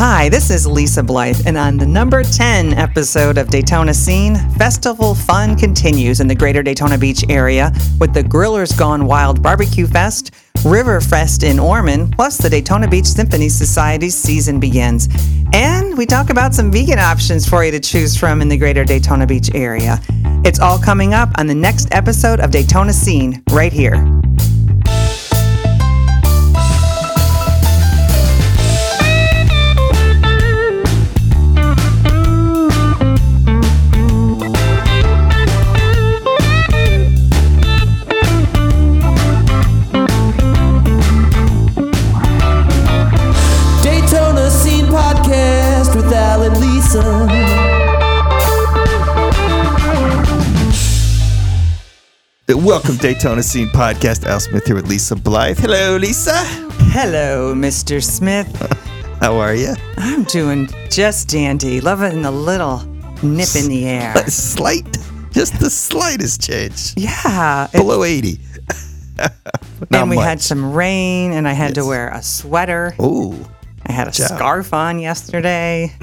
Hi, this is Lisa Blythe, and on the number 10 episode of Daytona Scene, festival fun continues in the greater Daytona Beach area with the Grillers Gone Wild Barbecue Fest, River Fest in Ormond, plus the Daytona Beach Symphony Society's season begins. And we talk about some vegan options for you to choose from in the greater Daytona Beach area. It's all coming up on the next episode of Daytona Scene right here. Welcome Daytona Scene Podcast. Al Smith here with Lisa Blythe. Hello, Lisa. Hello, Mr. Smith. How are you? I'm doing just dandy, loving the little nip in the air. Slight, just the slightest change. Yeah. Below 80. Not and we had some rain, and I had to wear a sweater. Ooh, I had a job. scarf on yesterday,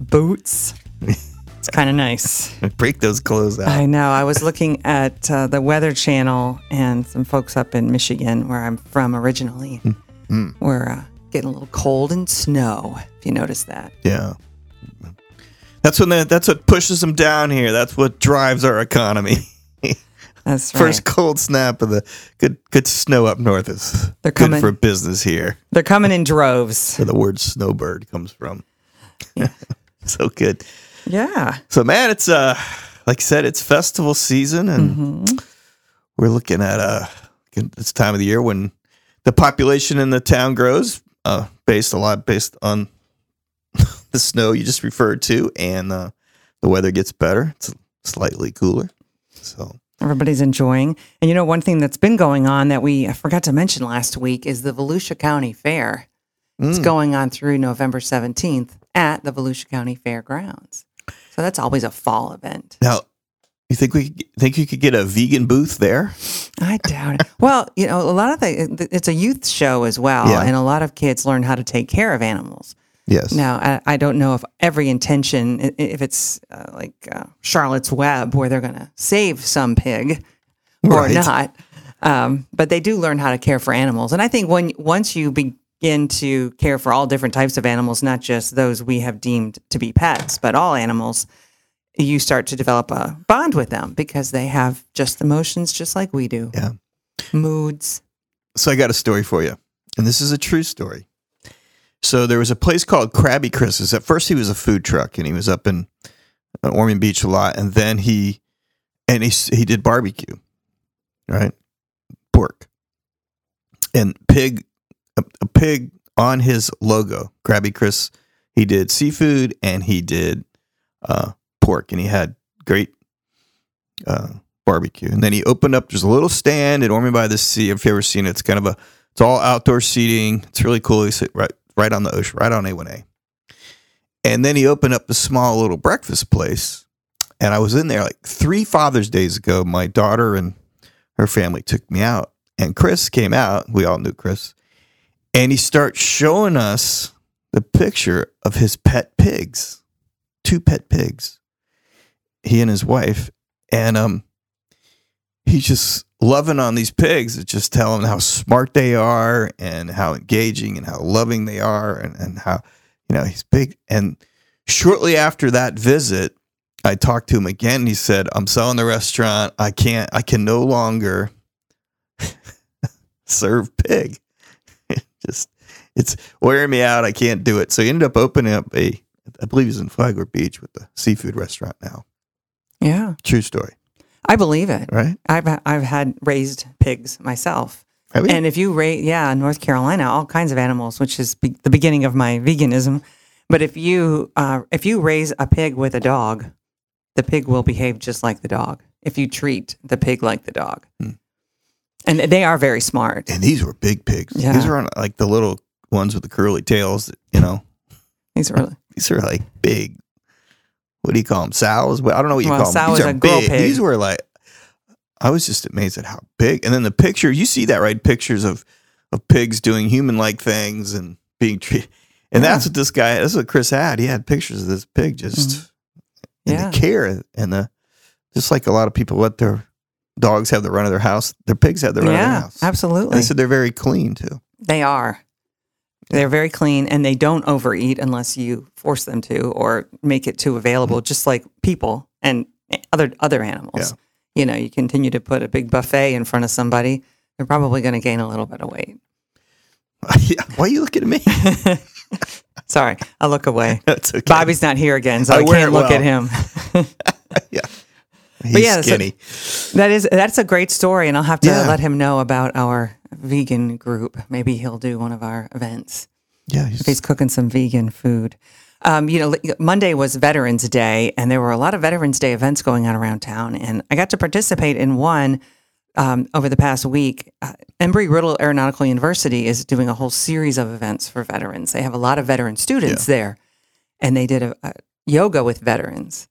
boots. It's kind of nice. break those clothes out. I know. I was looking at uh, the Weather Channel, and some folks up in Michigan, where I'm from originally, Hmm. were uh, getting a little cold and snow. If you notice that. yeah. That's when the, that's what pushes them down here. That's what drives our economy. That's right. First cold snap of the good good snow up north is They're good coming. for business here. They're coming in droves. Where the word snowbird comes from. so good. Yeah. So man, it's uh like I said, it's festival season and Mm-hmm. we're looking at uh this time of the year when the population in the town grows, uh based a lot based on the snow you just referred to and uh the weather gets better. It's slightly cooler. So Everybody's enjoying. And you know, one thing that's been going on that we I forgot to mention last week is the Volusia County Fair. It's Mm. going on through November 17th at the Volusia County Fairgrounds. So that's always a fall event. now you think we think you could get a vegan booth there? I doubt it. Well, you know, a lot of the it's a youth show as well, Yeah. and a lot of kids learn how to take care of animals. Yes. Now, I, I don't know if every intention, if it's uh, like uh, Charlotte's Web, where they're going to save some pig or Right. not, um, but they do learn how to care for animals. And I think when once you begin to care for all different types of animals, not just those we have deemed to be pets, but all animals, you start to develop a bond with them because they have just emotions, just like we do. Yeah. moods. So I got a story for you, and this is a true story. So there was a place called Krabby Chris's. At first, he was a food truck, and he was up in uh, Ormond Beach a lot. And then he and he he did barbecue, right? Pork and pig, a, a pig on his logo, Krabby Chris. He did seafood and he did uh, pork, and he had great uh, barbecue. And then he opened up. There's a little stand at Ormond by the Sea. If you've ever seen it, it's kind of a. It's all outdoor seating. It's really cool. He sit right right on the ocean, right on A1A. And then he opened up a small little breakfast place. And I was in there like three Father's Days ago. My daughter and her family took me out, and Chris came out. We all knew Chris, and he starts showing us the picture of his pet pigs, two pet pigs. He and his wife, and um, he's just loving on these pigs. Just telling how smart they are and how engaging and how loving they are and, and how, you know, he's big. And shortly after that visit, I talked to him again. He said, I'm selling the restaurant. I can't, I can no longer serve pig. Just, it's wearing me out. I can't do it. So he ended up opening up a, I believe he's in Flagler Beach with the seafood restaurant now. Yeah, True story, I believe it. right? I've I've had raised pigs myself. And if you raise, yeah, North Carolina, all kinds of animals, which is be- the beginning of my veganism. But if you uh, if you raise a pig with a dog, the pig will behave just like the dog. If you treat the pig like the dog, Hmm. And they are very smart. And these were big pigs. Yeah. These are like the little ones with the curly tails. That, you know, These are really these are like big. What do you call them? Sows? I don't know what you Well, call them. These are big. pig. These were like. I was just amazed at how big. And then the picture, you see that right? Pictures of of pigs doing human like things and being treated. And Yeah. that's what this guy, that's what Chris had. He had pictures of this pig just Mhm. and Yeah. the care and the just like a lot of people let their dogs have the run of their house, their pigs have the run of their Yeah, house. absolutely. And they said they're very clean too. They are. They're very clean and they don't overeat unless you force them to or make it too available, mm-hmm. just like people and other other animals. Yeah. You know, you continue to put a big buffet in front of somebody, they're probably going to gain a little bit of weight. Why are you looking at me? Sorry, I'll look away. That's okay. Bobby's not here again, so I I, can't look well. at him. He's yeah, so- skinny. That is that's a great story, and I'll have to Yeah. let him know about our vegan group. Maybe he'll do one of our events. yeah. if He's, he's cooking some vegan food. Um, you know, Monday was Veterans Day, and there were a lot of Veterans Day events going on around town, and I got to participate in one um, over the past week. Uh, Embry Riddle Aeronautical University is doing a whole series of events for veterans. They have a lot of veteran students there, and they did a, a yoga with veterans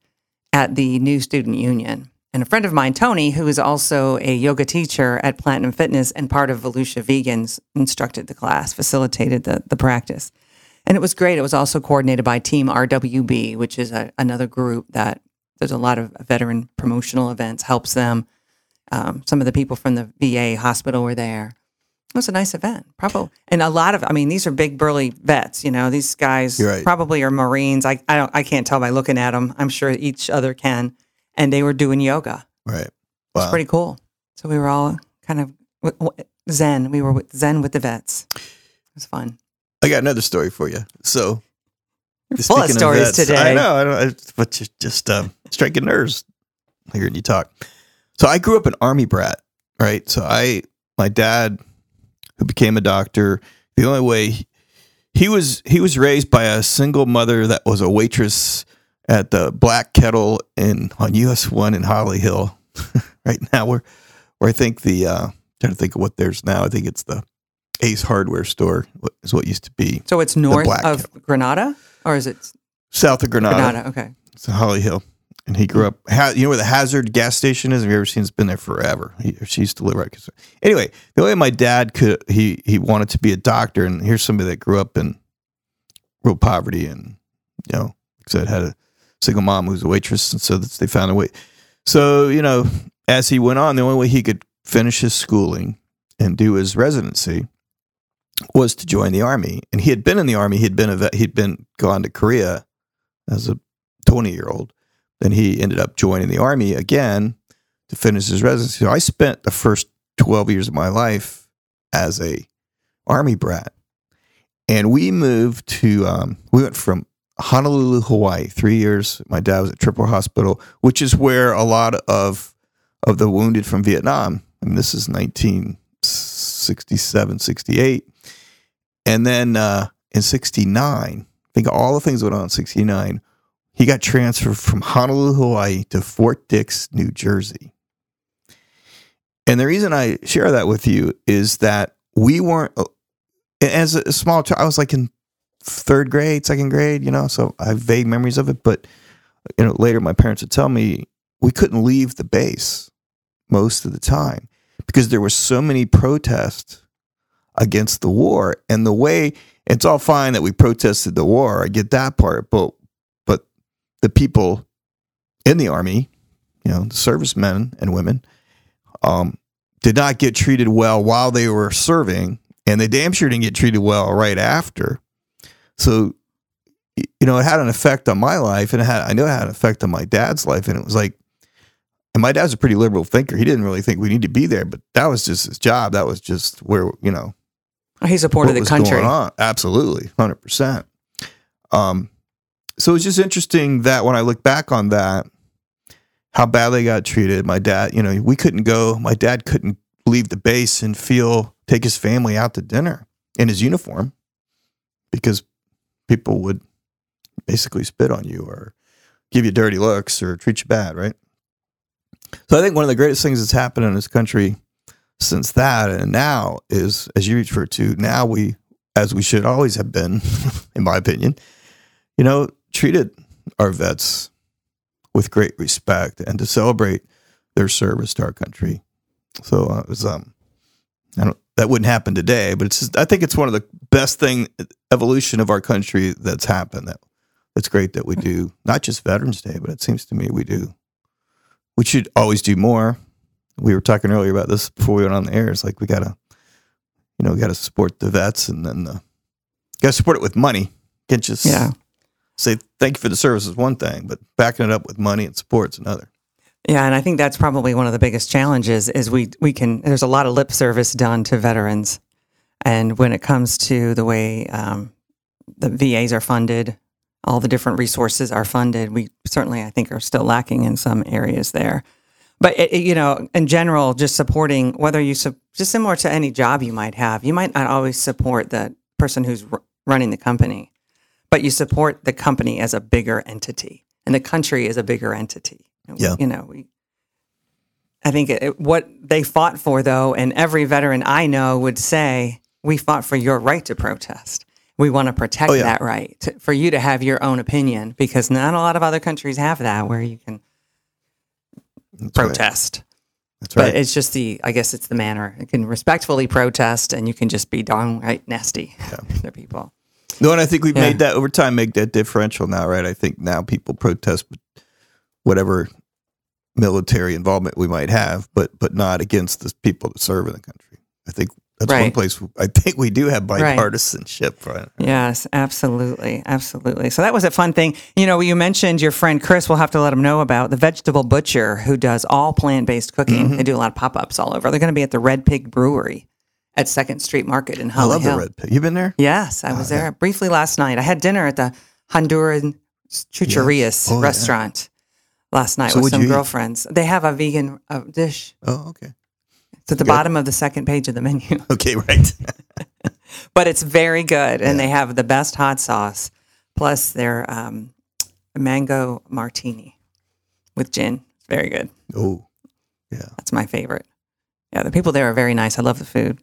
at the New Student Union. And a friend of mine, Tony, who is also a yoga teacher at Platinum Fitness and part of Volusia Vegans, instructed the class, facilitated the, the practice. And it was great. It was also coordinated by Team RWB, which is a, another group that does a lot of veteran promotional events, helps them. Um, some of the people from the VA hospital were there. It was a nice event, probably, and a lot of. I mean, these are big burly vets. You know, these guys right. probably are Marines. I I don't I can't tell by looking at them. I'm sure each other can, and they were doing yoga. right. It's pretty cool. So we were all kind of zen. We were zen with the vets. It was fun. I got another story for you. So, full of stories vets, today. I know, I know, but just, just um, striking nerves hearing you talk. So, I grew up an army brat, right? So, I, my dad, who became a doctor, the only way he was, he was raised by a single mother that was a waitress at the Black Kettle in on US One in Holly Hill. right now, where, where I think the, uh, trying to think of what there's now. I think it's the Ace Hardware store is what used to be So it's north of Granada, or is it south of Granada. Granada? Okay. It's Holly Hill. And he grew up, you know where the Hazard gas station is? Have you ever seen it? It's been there forever. He, she used to live right. Anyway, the only way my dad could, he, he wanted to be a doctor. And here's somebody that grew up in real poverty and, you know, said, had a single mom who was a waitress. And so they found a way. So, you know, as he went on, the only way he could finish his schooling and do his residency was to join the army. And he had been in the army. He'd been a vet, he'd been gone to Korea as a 20 year old. Then he ended up joining the army again to finish his residency. So I spent the first 12 years of my life as a army brat. And we moved to, um, we went from Honolulu, Hawaii, three years. My dad was at Tripler Hospital, which is where a lot of, of the wounded from Vietnam, mean, this is 1967, 68. And then uh, in 69, I think all the things went on in 69, he got transferred from Honolulu, Hawaii to Fort Dix, New Jersey. And the reason I share that with you is that we weren't, uh, as a small child, I was like in third grade, second grade, you know, so I have vague memories of it. But, you know, later my parents would tell me we couldn't leave the base most of the time because there were so many protests against the war. And the way, it's all fine that we protested the war, I get that part, but but the people in the army, you know, the servicemen and women, um, did not get treated well while they were serving, and they damn sure didn't get treated well right after. So, you know, it had an effect on my life, and it had I know it had an effect on my dad's life, and it was like, and my dad's a pretty liberal thinker. He didn't really think we need to be there, but that was just his job. That was just where you know He supported the country. Absolutely, hundred percent. So it's just interesting that when I look back on that, how bad they got treated. My dad, you know, we couldn't go. My dad couldn't leave the base and feel take his family out to dinner in his uniform because people would basically spit on you or give you dirty looks or treat you bad, right? So I think one of the greatest things that's happened in this country since that and now is, as you refer to, now we, as we should always have been, in my opinion, you know, treated our vets with great respect and to celebrate their service to our country. So uh, it was, um, I don't, that wouldn't happen today. But it's just, I think it's one of the best thing evolution of our country that's happened. That it's great that we do not just Veterans Day, but it seems to me we do. We should always do more. We were talking earlier about this before we went on the air. It's like we gotta, you know, we gotta support the vets, and then the, gotta support it with money. Can't just Yeah. Say thank you for the service is one thing, but backing it up with money and support is another. Yeah, and I think that's probably one of the biggest challenges is we we can there's a lot of lip service done to veterans, and when it comes to the way um, the VAs are funded, all the different resources are funded, we certainly I think are still lacking in some areas there. But it, it- you know, in general, just supporting whether you sup- just similar to any job you might have, you might not always support the person who's r- running the company, but you support the company as a bigger entity, and the country is a bigger entity. Yeah. you know, we. I think it, what they fought for, though, and every veteran I know would say, we fought for your right to protest. We want to protect Oh, yeah. that right to, for you to have your own opinion because not a lot of other countries have that where you can That's right. protest. That's But it's just the, I guess it's the manner. You can respectfully protest and you can just be downright nasty to people. No, and I think we've Yeah. made that over time make that differential now, right? I think now people protest whatever military involvement we might have, but but not against the people that serve in the country. I think that's one place I think we do have bipartisanship, right? Yes, absolutely. Absolutely. So that was a fun thing. You know, you mentioned your friend Chris, we'll have to let him know about the vegetable butcher who does all plant based cooking. Mm-hmm. They do a lot of pop ups all over. They're going to be at the Red Pig Brewery at Second Street Market in I Holly love Hill. the red pig. You've been there? Yes, I was there briefly last night. I had dinner at the Honduran Chucherias Oh, yeah. restaurant last night So with what'd some you eat? girlfriends. They have a vegan uh, dish. Oh, okay. It's at the Good. bottom of the second page of the menu, Okay, right. but it's very good, and they have the best hot sauce, plus their um, mango martini with gin. It's very good. oh, yeah. That's my favorite. Yeah, the people there are very nice. I love the food.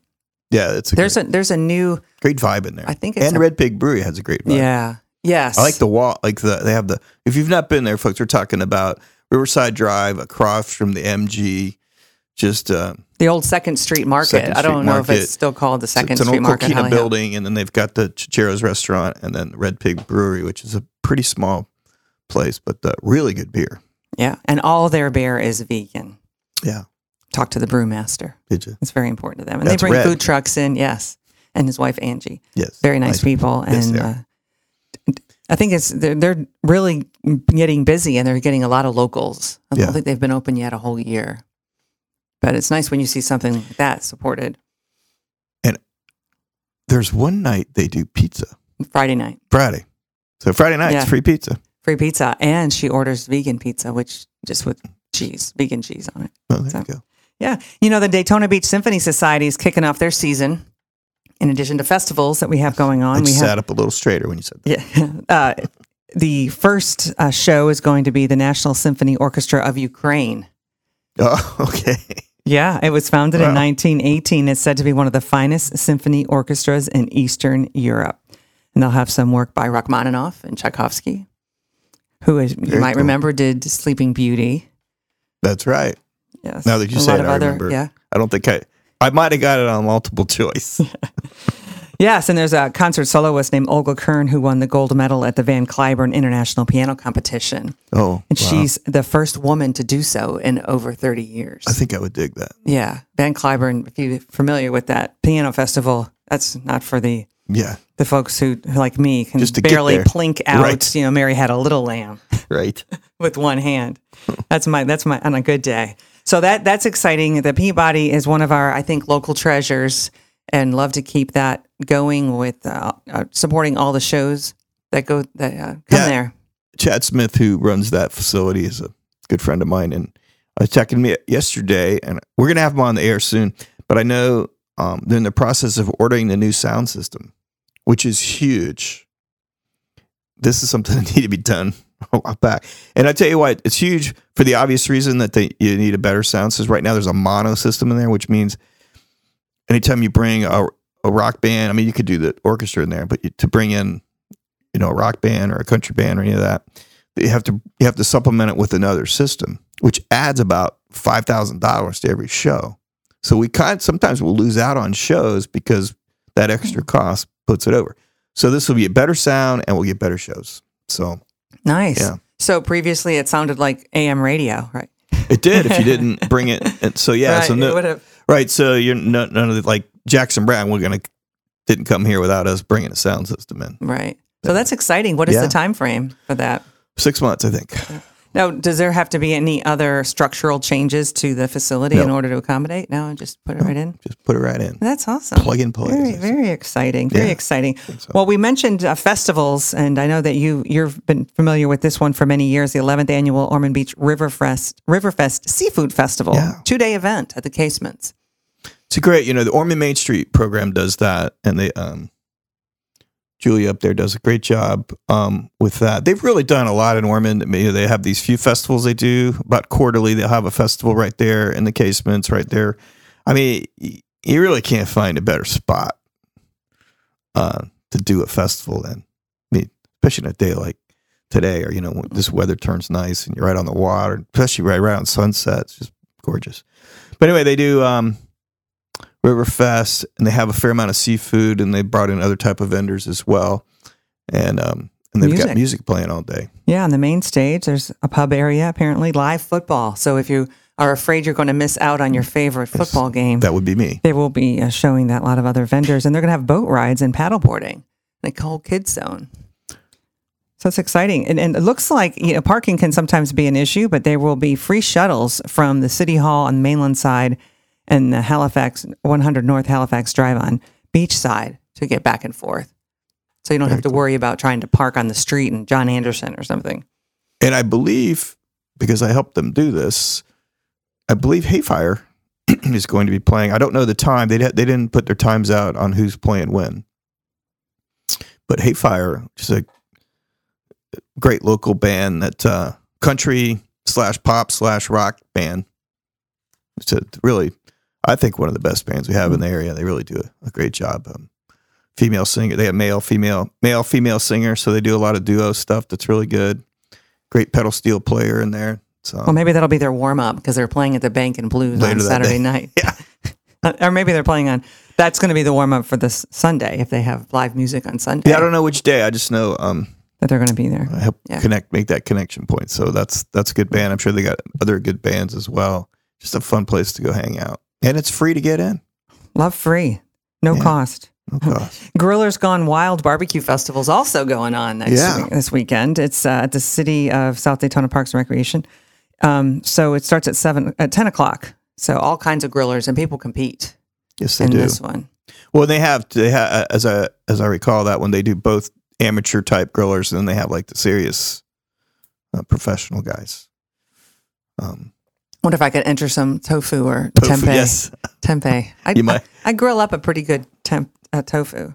Yeah, it's a There's great, a there's a new great vibe in there. I think it's and a- Red Pig Brewery has a great vibe. yeah yes I like the wall, like the they have the. If you've not been there, folks, we're talking about Riverside Drive across from the MG. Just uh, the old Second Street Market. Second I don't Street know if it's still called the Second Street Market. it's an Street old. Coquina building, and then they've got the Chichero's restaurant, and then Red Pig Brewery, which is a pretty small place, but uh, really good beer. Yeah, and all their beer is vegan. Yeah, Talk to the brewmaster. did you? It's very important to them, and That's they bring red. food trucks in. Yes, and his wife Angie, Yes, very nice, people, Yes, and uh, I think it's they're, they're really getting busy, and they're getting a lot of locals. I don't think they've been open yet a whole year, but it's nice when you see something like that supported. And there's one night they do pizza Friday night, Friday, so Friday night Yeah. it's free pizza. free pizza, and she orders vegan pizza, which just with cheese, vegan cheese on it. Oh, there So- you go. Yeah. You know, the Daytona Beach Symphony Society is kicking off their season. In addition to festivals that we have going on, we just have sat up a little straighter when you said that. yeah. Uh, the first uh, show is going to be the National Symphony Orchestra of Ukraine. Oh, okay. Yeah, it was founded in 1918. It's said to be one of the finest symphony orchestras in Eastern Europe. And they'll have some work by Rachmaninoff and Tchaikovsky, who is, you might cool. remember did Sleeping Beauty. That's right. Yes. Now that you say it, I other- remember. Yeah. I don't think I. I might have got it on multiple choice. Yes, and there's a concert soloist named Olga Kern who won the gold medal at the Van Cliburn International Piano Competition. Oh, And wow. she's the first woman to do so in over 30 years. I think I would dig that. yeah, Van Cliburn, if you're familiar with that piano festival, that's not for the Yeah, the folks who, like me, can Just barely plink out. Right. You know, Mary had a little lamb right. with one hand. That's my that's my on a good day. So that that's exciting. The Peabody is one of our I think local treasures, and love to keep that going with uh, uh, supporting all the shows that go that uh, come Yeah. there. Chad Smith, who runs that facility, is a good friend of mine, and I was checking me yesterday, and we're gonna have him on the air soon. But I know um, they're in the process of ordering the new sound system, which is huge. This is something that need to be done a while back, and I tell you what, it's huge for the obvious reason that they you need a better sound system. Right now, there's a mono system in there, which means anytime you bring a, a rock band, I mean, you could do the orchestra in there, but you, to bring in you know, a rock band or a country band or any of that. You have to you have to supplement it with another system, which adds about five thousand dollars to every show. So we kind sometimes we'll lose out on shows because that extra mm. cost puts it over. So this will be a better sound and we'll get better shows. So Nice. Yeah. So previously it sounded like AM radio, right? it did if you didn't bring it. And so yeah, right. so no, right. So you're no, none of the like Jackson Browne. We're gonna didn't come here without us bringing a sound system in. right. So that's exciting. What is Yeah. the time frame for that? Six months, I think. Now, does there have to be any other structural changes to the facility in order to accommodate? No, just put it right in. Just put it right in. That's awesome. Plug and play. Very, as they say. very exciting. Very Yeah, exciting. so. Well, we mentioned uh, festivals, and I know that you you've been familiar with this one for many years. The 11th annual Ormond Beach Riverfest Riverfest Seafood Festival, Yeah. two day event at the Casements. It's great, you know, the Ormond Main Street program does that, and they, um, Julie up there does a great job um, with that. They've really done a lot in Ormond. They have these few festivals they do about quarterly. They'll have a festival right there in the casements, right there. I mean, you really can't find a better spot uh, to do a festival than. I mean, especially on a day like today, or you know, this weather turns nice and you're right on the water, especially right around sunset. It's just gorgeous. But anyway, they do. Um, Riverfest, and they have a fair amount of seafood, and they brought in other type of vendors as well, and um, and they've Music. got music playing all day. Yeah, on the main stage, there's a pub area apparently, live football. So if you are afraid you're going to miss out on your favorite football game, That would be me. they will be uh, showing that a lot of other vendors, and they're going to have boat rides and paddleboarding, like whole kids zone. So it's exciting, and, and it looks like you know parking can sometimes be an issue, but there will be free shuttles from the city hall on the mainland side and the Halifax 100 North Halifax Drive on Beachside to get back and forth. So you don't have to worry about trying to park on the street in John Anderson or something. And I believe because I helped them do this, I believe Hayfire is going to be playing. I don't know the time. They they didn't put their times out on who's playing when. But Hayfire, which is a great local band that uh, country slash pop slash rock band. It's a really, I think one of the best bands we have in the area. They really do a, a great job. Um, female singer, they have male, female, male, female singer, so they do a lot of duo stuff that's really good great pedal steel player in there. So Well, maybe that'll be their warm up because they're playing at the Bank and Blues on Saturday day. night. Yeah. Or maybe they're playing on. That's going to be the warm up for this Sunday if they have live music on Sunday. yeah, I don't know which day. I just know um, that they're going to be there. I help Yeah. connect, make that connection point. So that's that's a good band. I'm sure they got other good bands as well. Just a fun place to go hang out, and it's free to get in. Love free, no Yeah. cost. No cost. Grillers Gone Wild barbecue festival is also going on next Yeah. week, this weekend. It's uh, at the City of South Daytona Parks and Recreation. Um, so it starts at seven at ten o'clock. So all kinds of grillers and people compete yes, they in do. this one. Well, they have they have as I as I recall that when they do both amateur type grillers, and then they have like the serious uh, professional guys. Um, Wonder if I could enter some tofu or tofu, tempeh. yes, Tempeh. I, You might. I, I grill up a pretty good temp, uh, tofu.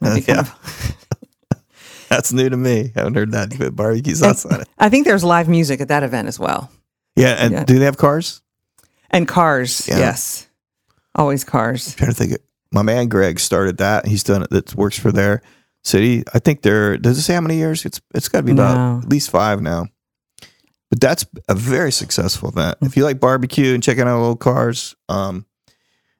That'd be kind Yeah. that's new to me. I haven't heard that. Put barbecue sauce on it. I think there's live music at that event as well. Yeah, and Yeah. do they have cars? And cars, Yeah. yes. Always cars. I'm trying to think. Of, my man Greg started that. He's done it. That works for their city. I think they're. Does it say how many years? It's it's got to be about No. at least five now. But that's a very successful event. If you like barbecue and checking out old cars, um,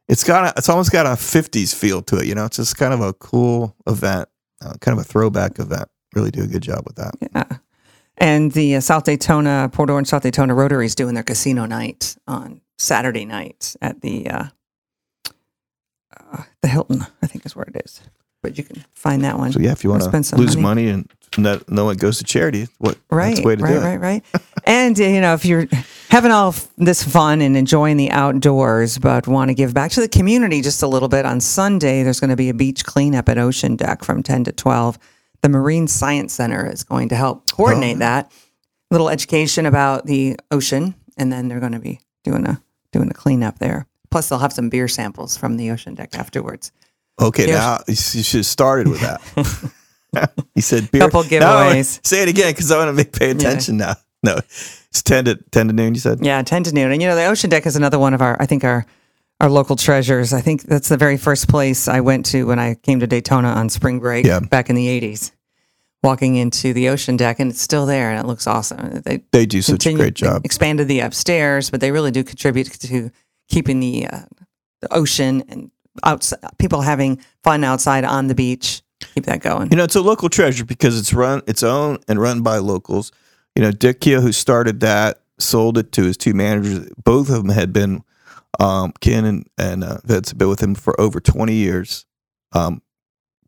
it's got a, it's almost got a '50s feel to it. You know, it's just kind of a cool event, uh, kind of a throwback event. Really do a good job with that. Yeah. And the uh, South Daytona, Port Orange South Daytona Rotary is doing their casino night on Saturday night at the uh, uh, the Hilton, I think is where it is. But you can find that one. So yeah, if you want to spend some lose money. money, and no, no it goes to charity, what Right, that's the way to right, do it. right, right. and uh, you know, if you're having all this fun and enjoying the outdoors, but want to give back to the community just a little bit, on Sunday there's going to be a beach cleanup at Ocean Deck from 10 to 12. The Marine Science Center is going to help coordinate Oh. that. little education about the ocean, and then they're going to be doing a doing a cleanup there. Plus, they'll have some beer samples from the Ocean Deck afterwards. Okay, now you should have started with that. he said beer. Couple giveaways. say it again because I want to make pay attention now. No, it's ten to ten to noon. You said. Yeah, 10 to noon. And you know, the Ocean Deck is another one of our, I think, our our local treasures. I think that's the very first place I went to when I came to Daytona on spring break Yeah. back in the 80s. Walking into the Ocean Deck, and it's still there, and it looks awesome. They They do such a continue- great job. Expanded the upstairs, but they really do contribute to keeping the, uh, the ocean and outside, people having fun outside on the beach. Keep that going. You know, it's a local treasure because it's run, it's owned and run by locals. You know, Dick Keo, who started that, sold it to his two managers. Both of them had been, um, Ken and, and uh, Vince had been with him for over 20 years. Um,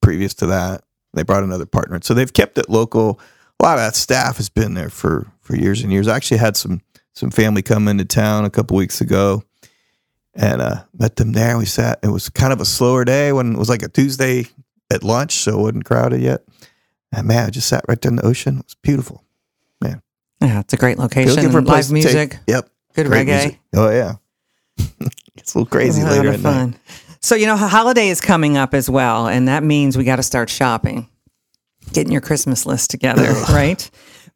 previous to that, they brought another partner. So they've kept it local. A lot of that staff has been there for, for years and years. I actually had some, some family come into town a couple weeks ago and uh, met them there. We sat. It was kind of a slower day when it was like a Tuesday at lunch, so it wasn't crowded yet. And man, I just sat right there in the ocean. It was beautiful. Man. Yeah, it's a great location. good for Live to take- music, Yep. good reggae. music. Oh yeah. it's a little crazy A lot later of at night. fun. So you know, holiday is coming up as well, and that means we got to start shopping, getting your Christmas list together, right?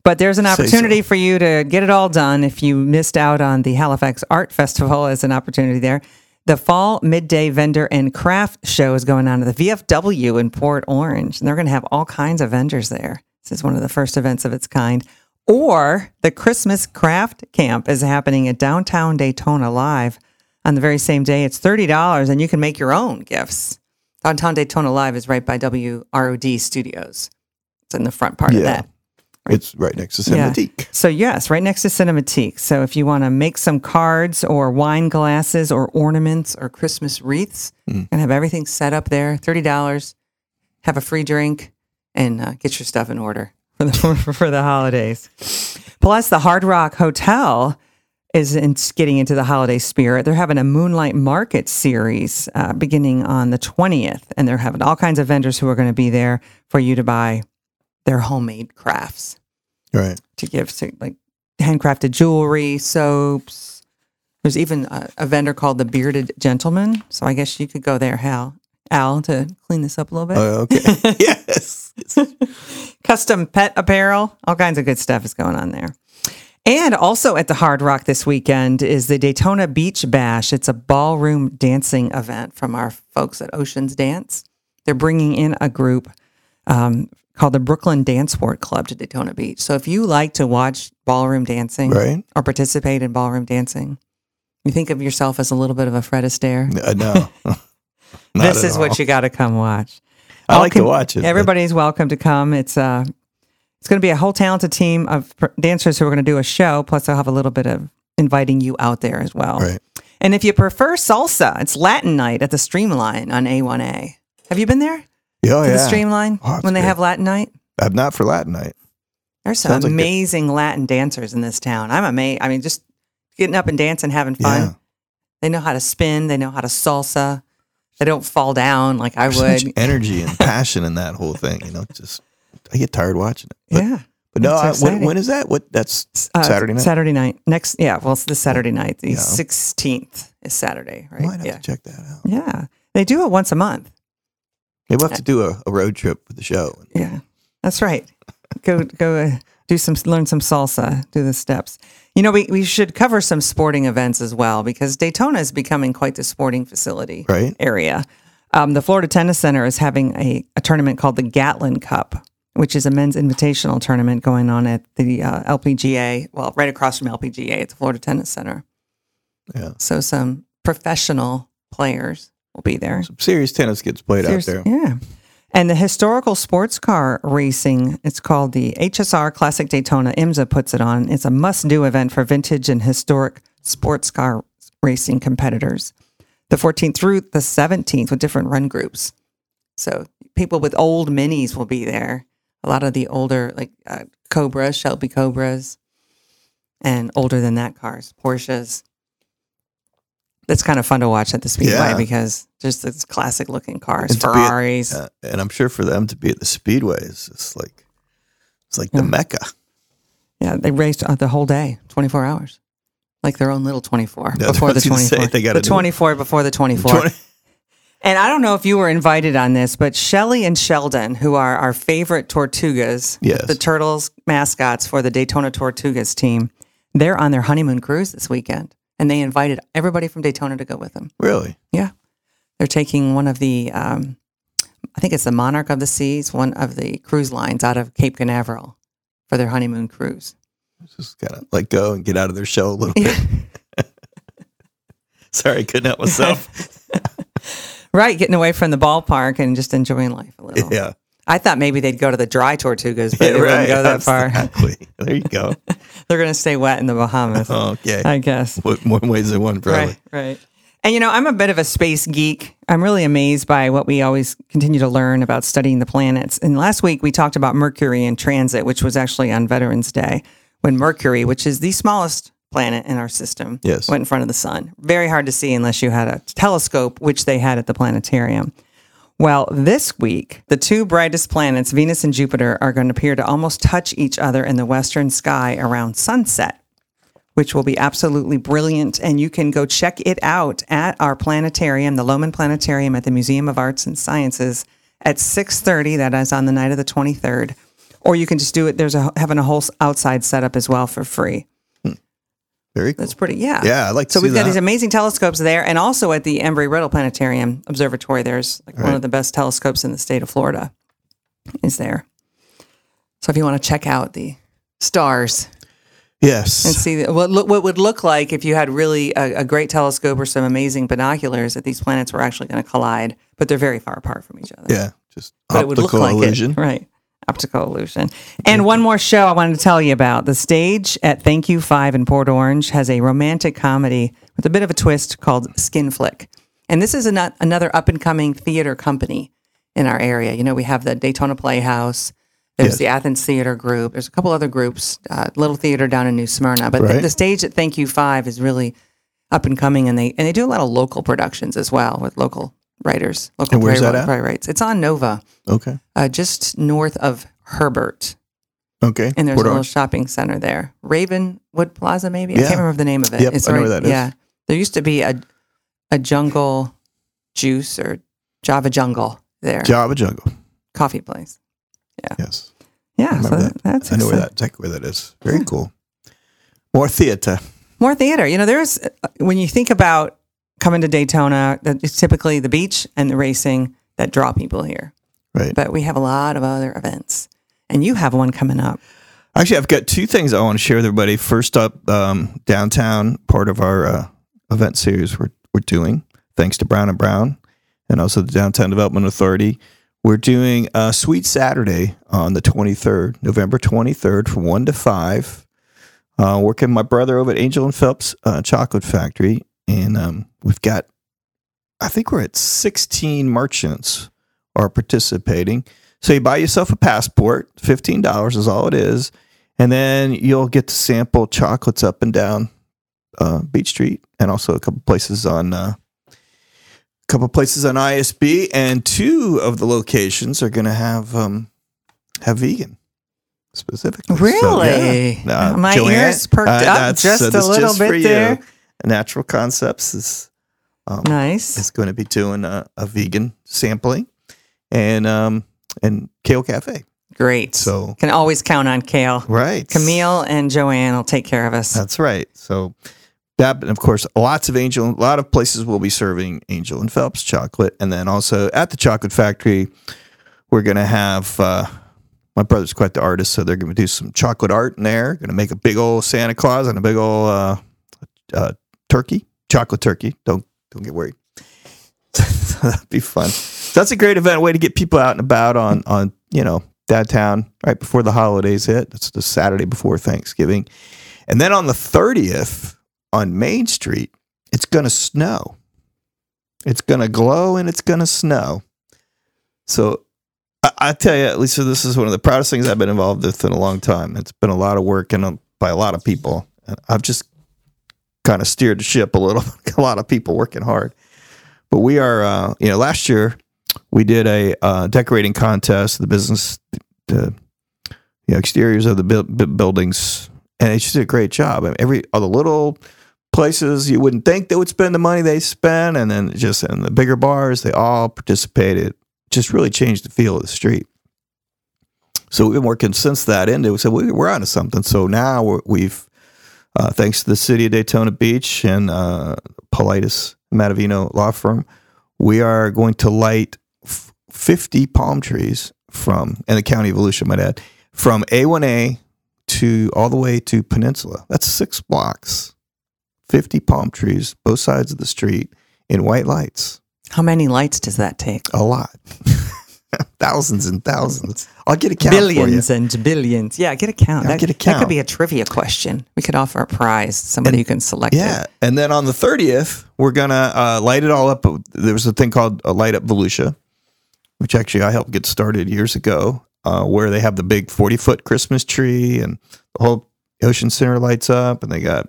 But there's an Say so. opportunity for you to get it all done. If you missed out on the Halifax Art Festival, as an opportunity there. The Fall Midday Vendor and Craft Show is going on at the VFW in Port Orange, and they're going to have all kinds of vendors there. This is one of the first events of its kind. Or the Christmas Craft Camp is happening at downtown Daytona Live on the very same day. It's $30 and you can make your own gifts. Downtown Daytona Live is right by WROD Studios. It's in the front part of that. It's right next to Yeah. Cinematique. So, yes, right next to Cinematique. So, if you want to make some cards or wine glasses or ornaments or Christmas wreaths, Mm. and have everything set up there, $30, have a free drink, and uh, get your stuff in order for the, for the holidays. Plus, the Hard Rock Hotel is in, getting into the holiday spirit. They're having a Moonlight Market series uh, beginning on the 20th, and they're having all kinds of vendors who are going to be there for you to buy their homemade crafts Right. to give to like handcrafted jewelry, soaps. There's even a, a vendor called the Bearded Gentleman. So I guess you could go there, Hal, Al, to clean this up a little bit. Oh, okay. yes. Custom pet apparel, all kinds of good stuff is going on there. And also at the Hard Rock this weekend is the Daytona Beach Bash. It's a ballroom dancing event from our folks at Oceans Dance. They're bringing in a group um, called the Brooklyn Dance Sport Club to Daytona Beach. So if you like to watch ballroom dancing Right. or participate in ballroom dancing, you think of yourself as a little bit of a Fred Astaire. Uh, no. This is what you got to come watch. I All like to watch it. but- Everybody's welcome to come. It's uh, it's going to be a whole talented team of pr- dancers who are going to do a show. Plus, they'll have a little bit of inviting you out there as well. Right. And if you prefer salsa, it's Latin night at the Streamline on A1A. Have you been there? Oh, to yeah. the Streamline Oh, when they great. have Latin night? I'm not for Latin night. There's some Sounds like amazing Latin dancers in this town. I'm amazed. I mean, just getting up and dancing, having fun. Yeah. They know how to spin. They know how to salsa. They don't fall down like I would. Such energy and passion in that whole thing. You know, just I get tired watching it. But, yeah. but no, I, when, when is that? What? That's Uh, Saturday night. Saturday night. Next, yeah. Well, it's this Saturday night. The Yeah. sixteenth is Saturday, right? might have Yeah, to check that out. yeah. They do it once a month. Maybe we'll have to do a, a road trip with the show. Yeah, that's right. Go go uh, do some learn some salsa. Do the steps. You know, we we should cover some sporting events as well because Daytona is becoming quite the sporting facility Right. area. Um, the Florida Tennis Center is having a, a tournament called the Gatlin Cup, which is a men's invitational tournament going on at the uh, LPGA. Well, right across from LPGA at the Florida Tennis Center. Yeah. So some professional players will be there. Some serious tennis gets played Serious- out there. Yeah. And the historical sports car racing, it's called the HSR Classic Daytona. IMSA puts it on. It's a must do event for vintage and historic sports car racing competitors. The 14th through the 17th with different run groups. So people with old minis will be there. A lot of the older, like uh, Cobras, Shelby Cobras, and older than that cars, Porsches. That's kind of fun to watch at the Speedway Yeah. because just this classic looking cars, And be at- Ferraris. Uh, and I'm sure for them to be at the speedway is it's like it's like the mecca. Yeah, they raced uh, the whole day, 24 hours. Like their own little 24 Yeah, before the was gonna say, 24. they gotta the do it. 24 before the 24. 20 And I don't know if you were invited on this, but Shelly and Sheldon, who are our favorite Tortugas, Yes. the Turtles mascots for the Daytona Tortugas team, they're on their honeymoon cruise this weekend. And they invited everybody from Daytona to go with them. really? Yeah. They're taking one of the, um, I think it's the Monarch of the Seas, one of the cruise lines out of Cape Canaveral for their honeymoon cruise. Just gotta let go and get out of their show a little bit. Sorry, couldn't help myself. Right, getting away from the ballpark and just enjoying life a little. yeah. I thought maybe they'd go to the dry Tortugas, but Yeah, they wouldn't go that far. Exactly. There you go. They're going to stay wet in the Bahamas, Okay. I guess. What- More ways than one, probably. Right, right. And you know, I'm a bit of a space geek. I'm really amazed by what we always continue to learn about studying the planets. And last week we talked about Mercury in transit, which was actually on Veterans Day, when Mercury, which is the smallest planet in our system, Yes. went in front of the sun. Very hard to see unless you had a telescope, which they had at the planetarium. Well, this week, the two brightest planets, Venus and Jupiter, are going to appear to almost touch each other in the western sky around sunset which will be absolutely brilliant. And you can go check it out at our planetarium, the Loman Planetarium at the Museum of Arts and Sciences at 6.30. That is on the night of the 23rd. Or you can just do it. There's a, having a whole outside setup as well for free. Very cool. That's pretty, yeah. Yeah, I'd like to So we've got that. these amazing telescopes there. And also at the Embry-Riddle Planetarium Observatory, there's like one Right. of the best telescopes in the state of Florida is there. So if you want to check out the stars, Yes. and see what look, what would look like if you had really a, a great telescope or some amazing binoculars that these planets were actually going to collide, but they're very far apart from each other. yeah. Just but it would look optical like illusion. it, right? Optical illusion. And one more show I wanted to tell you about. The stage at Thank You Five in Port Orange has a romantic comedy with a bit of a twist called Skin Flick. And this is an, another up and coming theater company in our area. You know, we have the Daytona Playhouse. There's Yes. the Athens Theater Group. There's a couple other groups, uh, Little Theater down in New Smyrna. But the, the stage at Thank You Five is really up and coming, and they and they do a lot of local productions as well with local writers, local And where's that at? playwrights. It's on Nova Okay. uh, just north of Herbert, Okay. and there's Port a little Orange. shopping center there. Ravenwood Plaza, maybe. I Yeah. can't remember the name of it. Yep, I know where that is. Yeah, there used to be a a jungle juice or Java Jungle there, Java Jungle. coffee place. Yeah. Yes. Yeah, I so remember that. that's I know where exciting. that exactly where that is. Very cool. More theater. More theater. You know, there's when you think about coming to Daytona, that it's typically the beach and the racing that draw people here. Right. But we have a lot of other events, and you have one coming up. Actually, I've got two things I want to share with everybody. First up, um, downtown part of our uh, event series we're, we're doing, thanks to Brown and Brown, and also the Downtown Development Authority. We're doing a Sweet Saturday on the 23rd, November 23rd, from one to five. Uh, working with my brother over at Angell and Phelps uh, Chocolate Factory, and um, we've got, I think we're at 16 merchants are participating. So you buy yourself a passport, fifteen dollars is all it is, and then you'll get to sample chocolates up and down uh, Beach Street, and also a couple places on a couple places on ISB, and two of the locations are going to have um, have vegan specifically. So, Really? yeah. Uh, My Joanne, ears perked uh, up just so a little just bit you. Natural Concepts is um, Nice. is going to be doing a, a vegan sampling, and um and Kale Cafe. Great. So Can always count on Kale. right, Camille and Joanne will take care of us. That's right. So that, and of course, lots of Angell, a lot of places will be serving Angell and Phelps chocolate, and then also at the Chocolate Factory, we're going to have. Uh, my brother's quite the artist, so they're going to do some chocolate art in there. Going to make a big old Santa Claus and a big old uh, uh, turkey, chocolate turkey. Don't don't get worried. that'd be fun. So that's a great event, way to get people out and about on on you know downtown right before the holidays hit. That's the Saturday before Thanksgiving, and then on the thirtieth on Main Street, it's to snow. It's to glow and it's to snow. So I, I tell you, Lisa, this is one of the proudest things I've been involved with in a long time. It's been a lot of work and uh, by a lot of people. I've just kind of steered the ship a little. a lot of people working hard. But we are, uh, you know, last year we did a uh, decorating contest. The business, the, the exteriors of the bu- bu- buildings, and just did a great job. I mean, every all the little places you wouldn't think they would spend the money they spent, and then just in the bigger bars, they all participated. Just really changed the feel of the street. So we've been working since that ended. We said we, we're onto something. So now we're, we've, uh, thanks to the city of Daytona Beach and uh, Politis Matovina law firm, we are going to light f- 50 palm trees from, in the county of Volusia, might add, from A1A to all the way to Peninsula. That's six blocks 50 palm trees, both sides of the street, in white lights. How many lights does that take? A lot. thousands and thousands. I'll get a count billions and billions. Yeah, get a count. Yeah, that, get a count. That could be a trivia question. We could offer a prize. to Somebody who can select Yeah, it. and then on the thirtieth, we're gonna uh, light it all up. There was a thing called a light up Volusia, which actually I helped get started years ago, uh, where they have the big forty foot Christmas tree and the whole Ocean Center lights up, and they got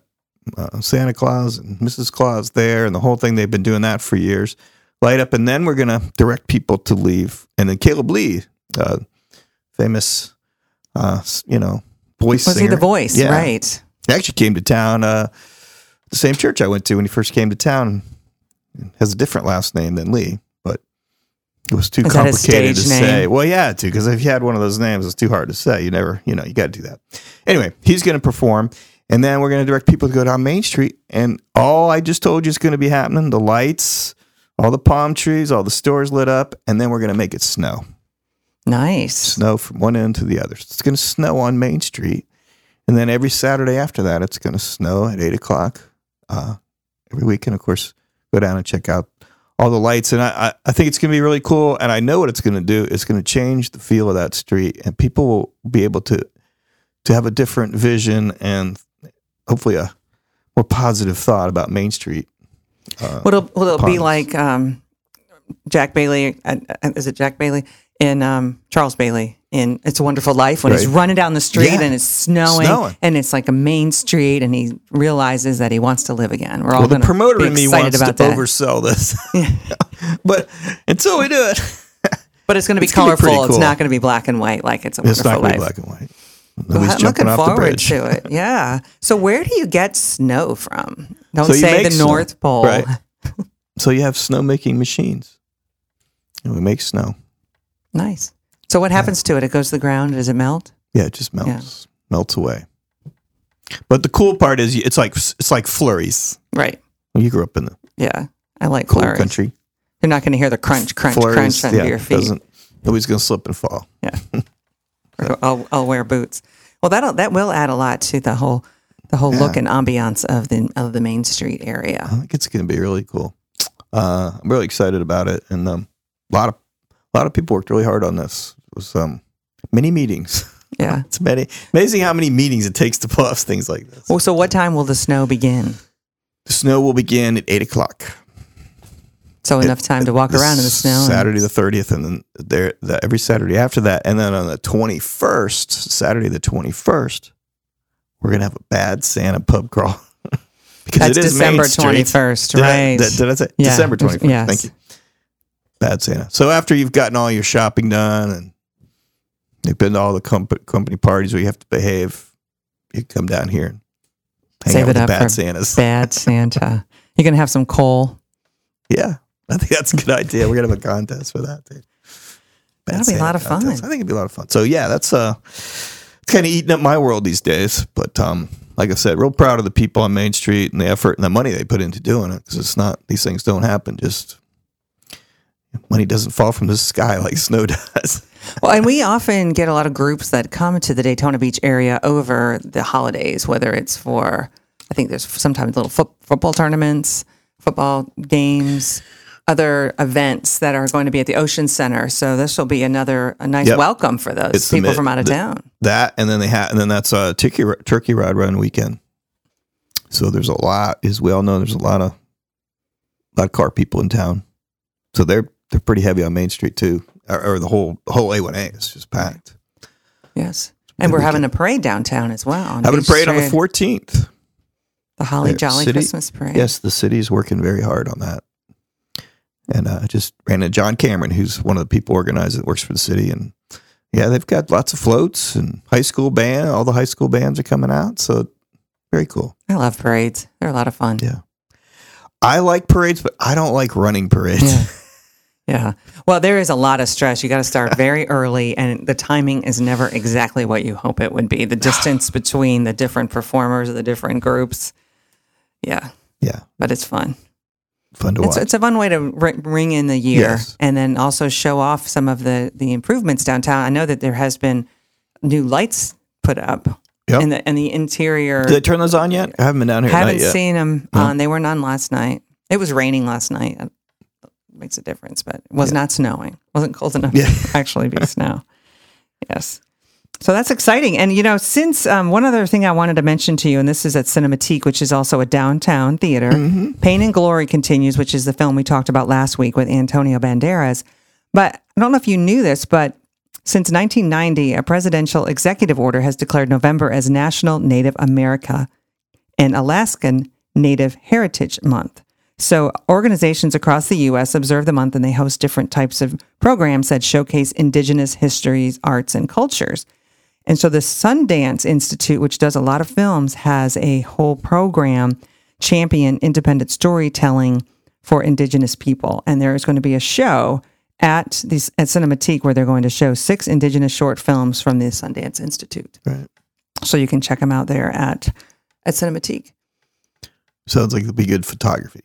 uh, Santa Claus and Mrs. Claus there, and the whole thing. They've been doing that for years. Light up, and then we're gonna direct people to leave, and then Caleb Lee, uh, famous, uh, you know, voice. Was he the voice? Yeah. Right. He actually came to town. Uh, the same church I went to when he first came to town. Has a different last name than Lee, but it was too Is complicated to stage say. Well, yeah, too, because if you had one of those names, it's too hard to say. You never, you know, you got to do that. Anyway, he's going to perform, and then we're going to direct people to go down Main Street, and all I just told you is going to be happening: the lights, all the palm trees, all the stores lit up, and then we're going to make it snow Nice. snow from one end to the other. It's going to snow on Main Street, and then every Saturday after that, it's going to snow at eight o'clock uh, every week. And of course, go down and check out all the lights. And I, I, I think it's going to be really cool. And I know what it's going to do. It's going to change the feel of that street, and people will be able to to have a different vision and hopefully a more positive thought about Main Street. Uh, Will it, will it be like um, Jack Bailey? Uh, is it Jack Bailey in um, Charles Bailey in It's a Wonderful Life when he's running down the street Yeah. and it's snowing, Snowing. and it's like a main street and he realizes that he wants to live again. We're all well, the promoter be in me excited wants to that. oversell this, but until we do it. but it's going to be It's gonna be colorful. pretty It's not going to be black and white like It's a It's not Wonderful going to be Life. black and white. Well, I'm looking off forward to it. Yeah. So where do you get snow from? Don't So you say the snow, North Pole. right? So you have snow making machines. And we make snow. Nice. So what happens to it? It goes to the ground. Does it melt? Yeah, it just melts, melts away. But the cool part is it's like it's like flurries. Right. You grew up in the Yeah. I like cold flurries. country. You're not going to hear the crunch, crunch, Flurries, crunch under yeah, your feet. doesn't nobody's gonna slip and fall. Yeah. Or I'll, I'll wear boots. Well, that'll that will add a lot to the whole the whole look and ambiance of the of the Main Street area. I think it's gonna be really cool. Uh, I'm really excited about it, and um, a lot of a lot of people worked really hard on this. It was um, many meetings. Yeah. It's many amazing how many meetings it takes to pull off things like this. Well, so what time will the snow begin? The snow will begin at eight o'clock. So enough time to walk around in the snow. Saturday the thirtieth, and then there the, every Saturday after that, and then on the twenty first, Saturday the twenty first, we're gonna have a bad Santa pub crawl because That's it is December twenty first, Did I- right? did, did I say Yeah. December twenty first? Yes. Thank you. Bad Santa. So after you've gotten all your shopping done and you've been to all the comp- company parties where you have to behave, you come down here and hang Save out with it the up bad for Santas. Bad Santa. You're gonna have some coal. Yeah, I think that's a good idea. We're gonna have a contest for that, dude. Bad That'll be a lot of fun. I think it'd be a lot of fun. So yeah, that's uh, it's kind of eating up my world these days. But um, like I said, real proud of the people on Main Street and the effort and the money they put into doing it because it's not these things don't happen just. Money doesn't fall from the sky like snow does. Well, and we often get a lot of groups that come to the Daytona Beach area over the holidays, whether it's for, I think there's sometimes little foot, football tournaments, football games, other events that are going to be at the Ocean Center. So this will be another a nice Yep. welcome for those It's people mid- from out of the- town. that and then they have and then that's a turkey turkey rod run weekend. So there's a lot, as we all know, there's a lot of a lot of car people in town. So they're they're pretty heavy on Main Street too, or, or the whole the whole A1A is just packed. Yes. And we're having a parade downtown as well. on Having a parade on the 14th. The Holly Jolly city- Christmas parade. Yes, the city's working very hard on that. And uh, I just ran into John Cameron, who's one of the people organized that works for the city, and yeah, they've got lots of floats and high school band. All the high school bands are coming out, so very cool. I love parades. They're a lot of fun. Yeah. I like parades, but I don't like running parades. Yeah. Yeah. Well, there is a lot of stress. You got to start very early, and the timing is never exactly what you hope it would be. The distance between the different performers, the different groups. Yeah. Yeah, But it's fun. Fun to It's, watch. it's a fun way to ri- ring in the year Yes. and then also show off some of the, the improvements downtown. I know that there has been new lights put up Yep. and the and the interior. Did they turn those on yet? I haven't been down here. haven't yet. seen them No. on. They weren't on last night. It was raining last night. It makes a difference, but it was not snowing. It wasn't cold enough Yeah. to actually be snow. Yes. So that's exciting. And, you know, since um, one other thing I wanted to mention to you, and this is at Cinematique, which is also a downtown theater, Mm-hmm. Pain and Glory continues, which is the film we talked about last week with Antonio Banderas. But I don't know if you knew this, but since 1990, a presidential executive order has declared November as National Native America and Alaskan Native Heritage Month. So, organizations across the U.S. observe the month and they host different types of programs that showcase indigenous histories, arts, and cultures. And so, the Sundance Institute, which does a lot of films, has a whole program champion independent storytelling for indigenous people. And there is going to be a show at the at Cinematique where they're going to show six indigenous short films from the Sundance Institute. Right. So you can check them out there at at Cinematique. Sounds like it'll be good photography.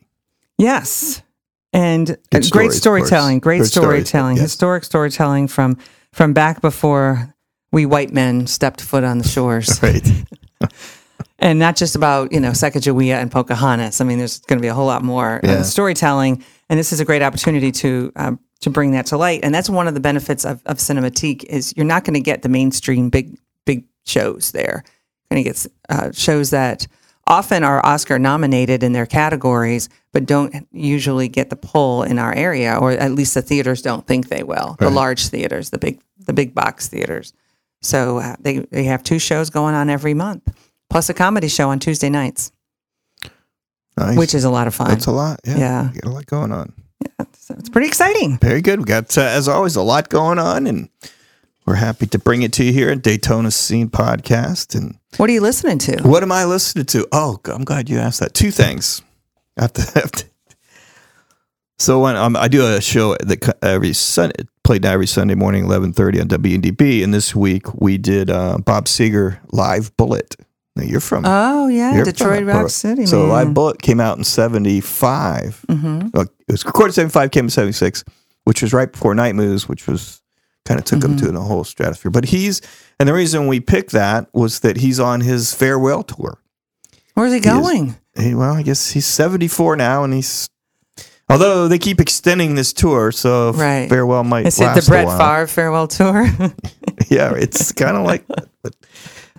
Yes. And uh, Good great stories, storytelling, great Good stories, storytelling, yes. historic storytelling from from back before we white men stepped foot on the shores. Right. and not just about, you know, Sacagawea and Pocahontas. I mean, there's going to be a whole lot more uh, Yeah. storytelling. And this is a great opportunity to um, to bring that to light. And that's one of the benefits of, of Cinematique is you're not going to get the mainstream big big shows there. You're going to get uh, shows that often are Oscar nominated in their categories, but don't usually get the pull in our area, or at least the theaters don't think they will. The large theaters, the big the big box theaters. So uh, they they have two shows going on every month, plus a comedy show on Tuesday nights, Nice. which is a lot of fun. That's a lot. Yeah. Yeah. You got a lot going on. so it's pretty exciting. Very good. We got, uh, as always, a lot going on, and we're happy to bring it to you here at Daytona Scene Podcast. And What are you listening to? what am I listening to? Oh, g- I'm glad you asked that. Two things. I have to, have to- So when um, I do a show that every Sunday, played every Sunday morning, eleven thirty on WNDB, and this week we did uh, Bob Seger live Bullet. Now you're from Oh yeah, Detroit Rock City. So man. Live Bullet came out in '75. Mm-hmm. Well, it was recorded '75, came in '76, which was right before Night Moves, which was kind of took him Mm-hmm. to the whole stratosphere. But he's and the reason we picked that was that he's on his farewell tour. Where's he is- going? He, well, I guess he's 74 now, and he's although they keep extending this tour, so Right. farewell might Is it the Brett. Favre farewell tour? yeah, it's kind of like. But,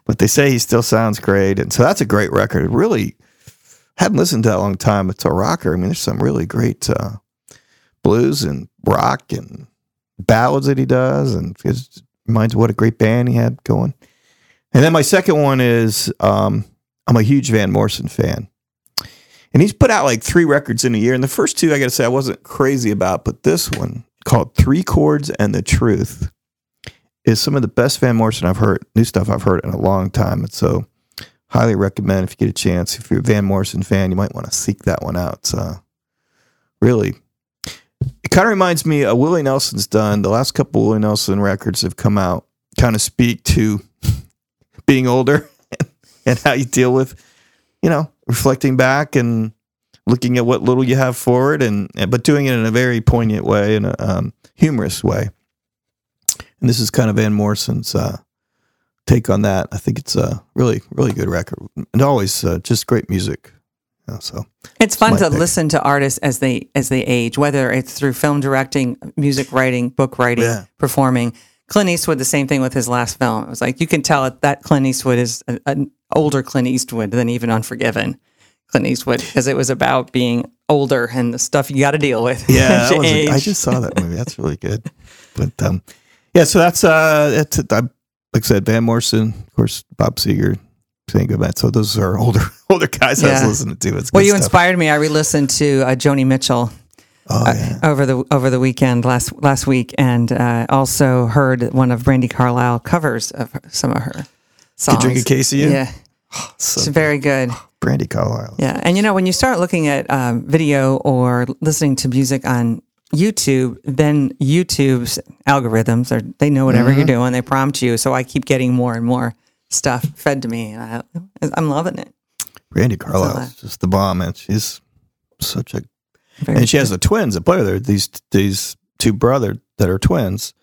but they say he still sounds great. And so that's a great record. Really hadn't listened to that a long time. It's a rocker. I mean, there's some really great uh, blues and rock and ballads that he does. And it reminds me what a great band he had going. And then my second one is um, I'm a huge Van Morrison fan. And he's put out like three records in a year. And the first two, I got to say, I wasn't crazy about. But this one called Three Chords and the Truth is some of the best Van Morrison I've heard, new stuff I've heard in a long time. And so, highly recommend if you get a chance. If you're a Van Morrison fan, you might want to seek that one out. It's uh, really, it kind of reminds me of Willie Nelson's done. The last couple Willie Nelson records have come out, kind of speak to being older and how you deal with, you know, reflecting back and looking at what little you have forward, and but doing it in a very poignant way and a um, humorous way. And this is kind of Van Morrison's uh, take on that. I think it's a really, really good record, and always uh, just great music. So It's fun to pick. listen to artists as they as they age, whether it's through film directing, music writing, book writing, Yeah. performing. Clint Eastwood, the same thing with his last film. It was like you can tell that- Clint Eastwood is a- an older Clint Eastwood than even Unforgiven. Clint Eastwood, because it was about being older and the stuff you got to deal with. yeah, as that was a- I just saw that movie. That's really good. But um, yeah, so that's uh, that's I, like I said, Van Morrison, of course, Bob Seger, saying goodbye. So those are older older guys I was listening to. It's well, you stuff. inspired me. I re-listened to uh, Joni Mitchell Oh uh, over the over the weekend last last week, and uh, also heard one of Brandi Carlile covers of some of her songs. drink a case of you? Yeah, so it's very good. Brandi Carlile. Yeah, and you know when you start looking at um, video or listening to music on YouTube, then YouTube's algorithms are they know whatever Mm-hmm. you're doing. They prompt you, so I keep getting more and more stuff fed to me, and I, I'm loving it. Brandi Carlile is just the bomb, And She's such a Very and she has the twins that play with her. These these two brothers that are twins,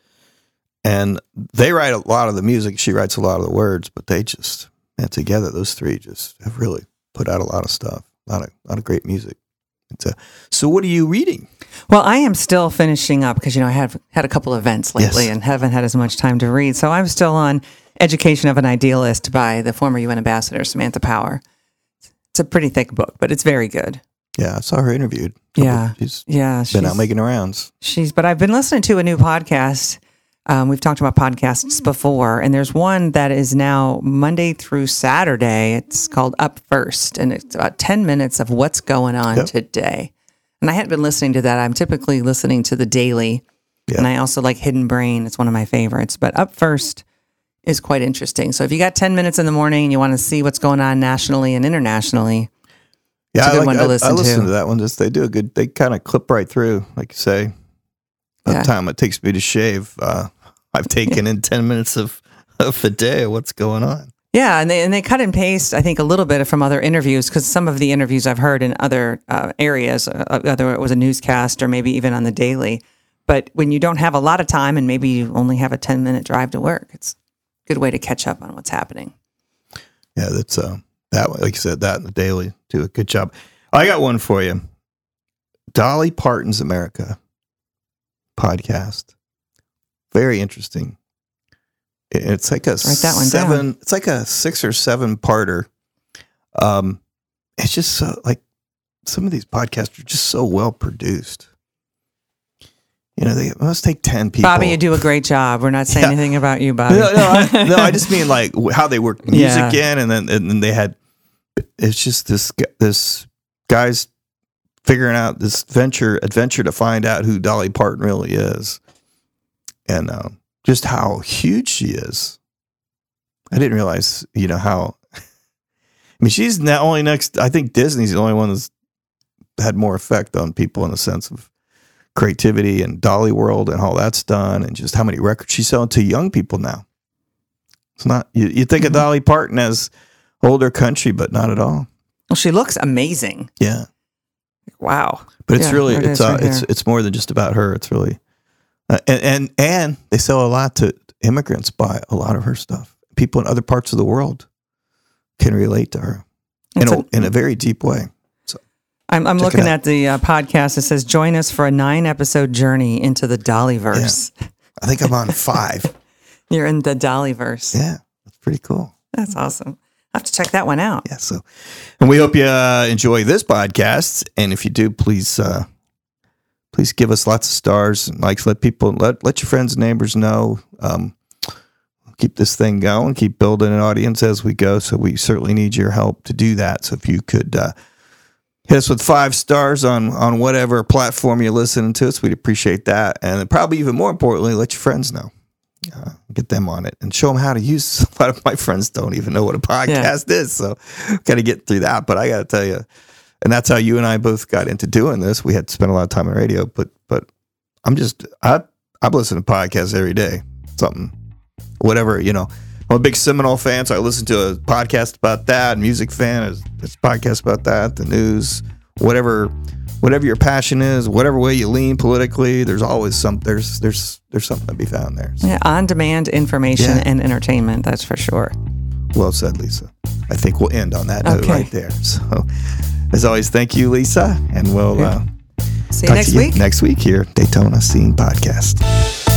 and they write a lot of the music. She writes a lot of the words, but they just and together those three just have really put out a lot of stuff, a lot of a lot of great music. It's a, so, what are you reading? Well, I am still finishing up because you know I have had a couple events lately Yes. and haven't had as much time to read. So I'm still on Education of an Idealist by the former UN ambassador Samantha Power. It's a pretty thick book, but it's very good. Yeah, I saw her interviewed. Yeah. she's Yeah, she's been out making rounds. She's, but I've been listening to a new podcast. Um, we've talked about podcasts before, and there's one that is now Monday through Saturday. It's called Up First, and it's about 10 minutes of what's going on Yep. today. And I hadn't been listening to that. I'm typically listening to the daily, Yeah. and I also like Hidden Brain. It's one of my favorites. But Up First is quite interesting. So if you got 10 minutes in the morning and you want to see what's going on nationally and internationally, Yeah, It's a I good like, one to I, listen I listen to. to that one. Just they do a good. They kind of clip right through, like you say. Yeah. the time it takes me to shave, uh, I've taken in ten minutes of of a day. What's going on? Yeah, and they and they cut and paste, I think, a little bit from other interviews because some of the interviews I've heard in other uh, areas, uh, whether it was a newscast or maybe even on the daily. But when you don't have a lot of time and maybe you only have a ten minute drive to work, it's a good way to catch up on what's happening. Yeah, that's uh, that. one- Like you said, that in the daily do a good job. I got one for you. Dolly Parton's America podcast. Very interesting. It's like a Write that one seven. It's like a six or seven parter. Um, it's just so like some of these podcasts are just so well produced. You know, they must take ten people. Bobby, you do a great job. We're not saying Yeah. anything about you, Bobby. No, no, I, no, I just mean like how they work music Yeah. in, and then and then they had. It's just this this guy's figuring out this venture adventure to find out who Dolly Parton really is, and um, just how huge she is. I didn't realize, you know how. I mean, she's not only next. I think Disney's the only one that's had more effect on people in the sense of creativity and Dollywood and all that's done, and just how many records she's selling to young people now. It's not you, you think of Dolly Parton as older country, but not at all. well, she looks amazing. Yeah, Wow. but it's Yeah, really it it's uh, right it's it's more than just about her. It's really uh, and and and they sell a lot to immigrants. Buy a lot of her stuff. People in other parts of the world can relate to her in a, a- in a very deep way. I'm, I'm looking at the uh, podcast. It says, join us for a nine episode journey into the Dollyverse. I think I'm on five. You're in the Dollyverse. yeah, that's pretty cool. That's awesome. I have to check that one out. Yeah. So, and we hope you uh, enjoy this podcast. And if you do, please, uh, please give us lots of stars and likes. Let people let let your friends and neighbors know. Um, keep this thing going. Keep building an audience as we go. So we certainly need your help to do that. So if you could uh, hit us with five stars on on whatever platform you're listening to us, we'd appreciate that. And probably even more importantly, let your friends know. Uh, get them on it and show them how to use. A lot of my friends don't even know what a podcast is, so got to get through that. But I got to tell you, and that's how you and I both got into doing this. We had spent a lot of time on radio, but but I'm just I I'm listening to podcasts every day. Something, whatever you know. I'm a big Seminole fan, so I listen to a podcast about that. Music fan, is it's a podcast about that. The news, whatever, whatever your passion is, whatever way you lean politically. There's always some. There's there's there's something to be found there. So, Yeah, on demand information Yeah. and entertainment, that's for sure. well said, Lisa. I think we'll end on that note Okay. right there. So, as always, thank you, Lisa, and we'll uh, See you talk next to you week. next week here, Daytona Scene Podcast.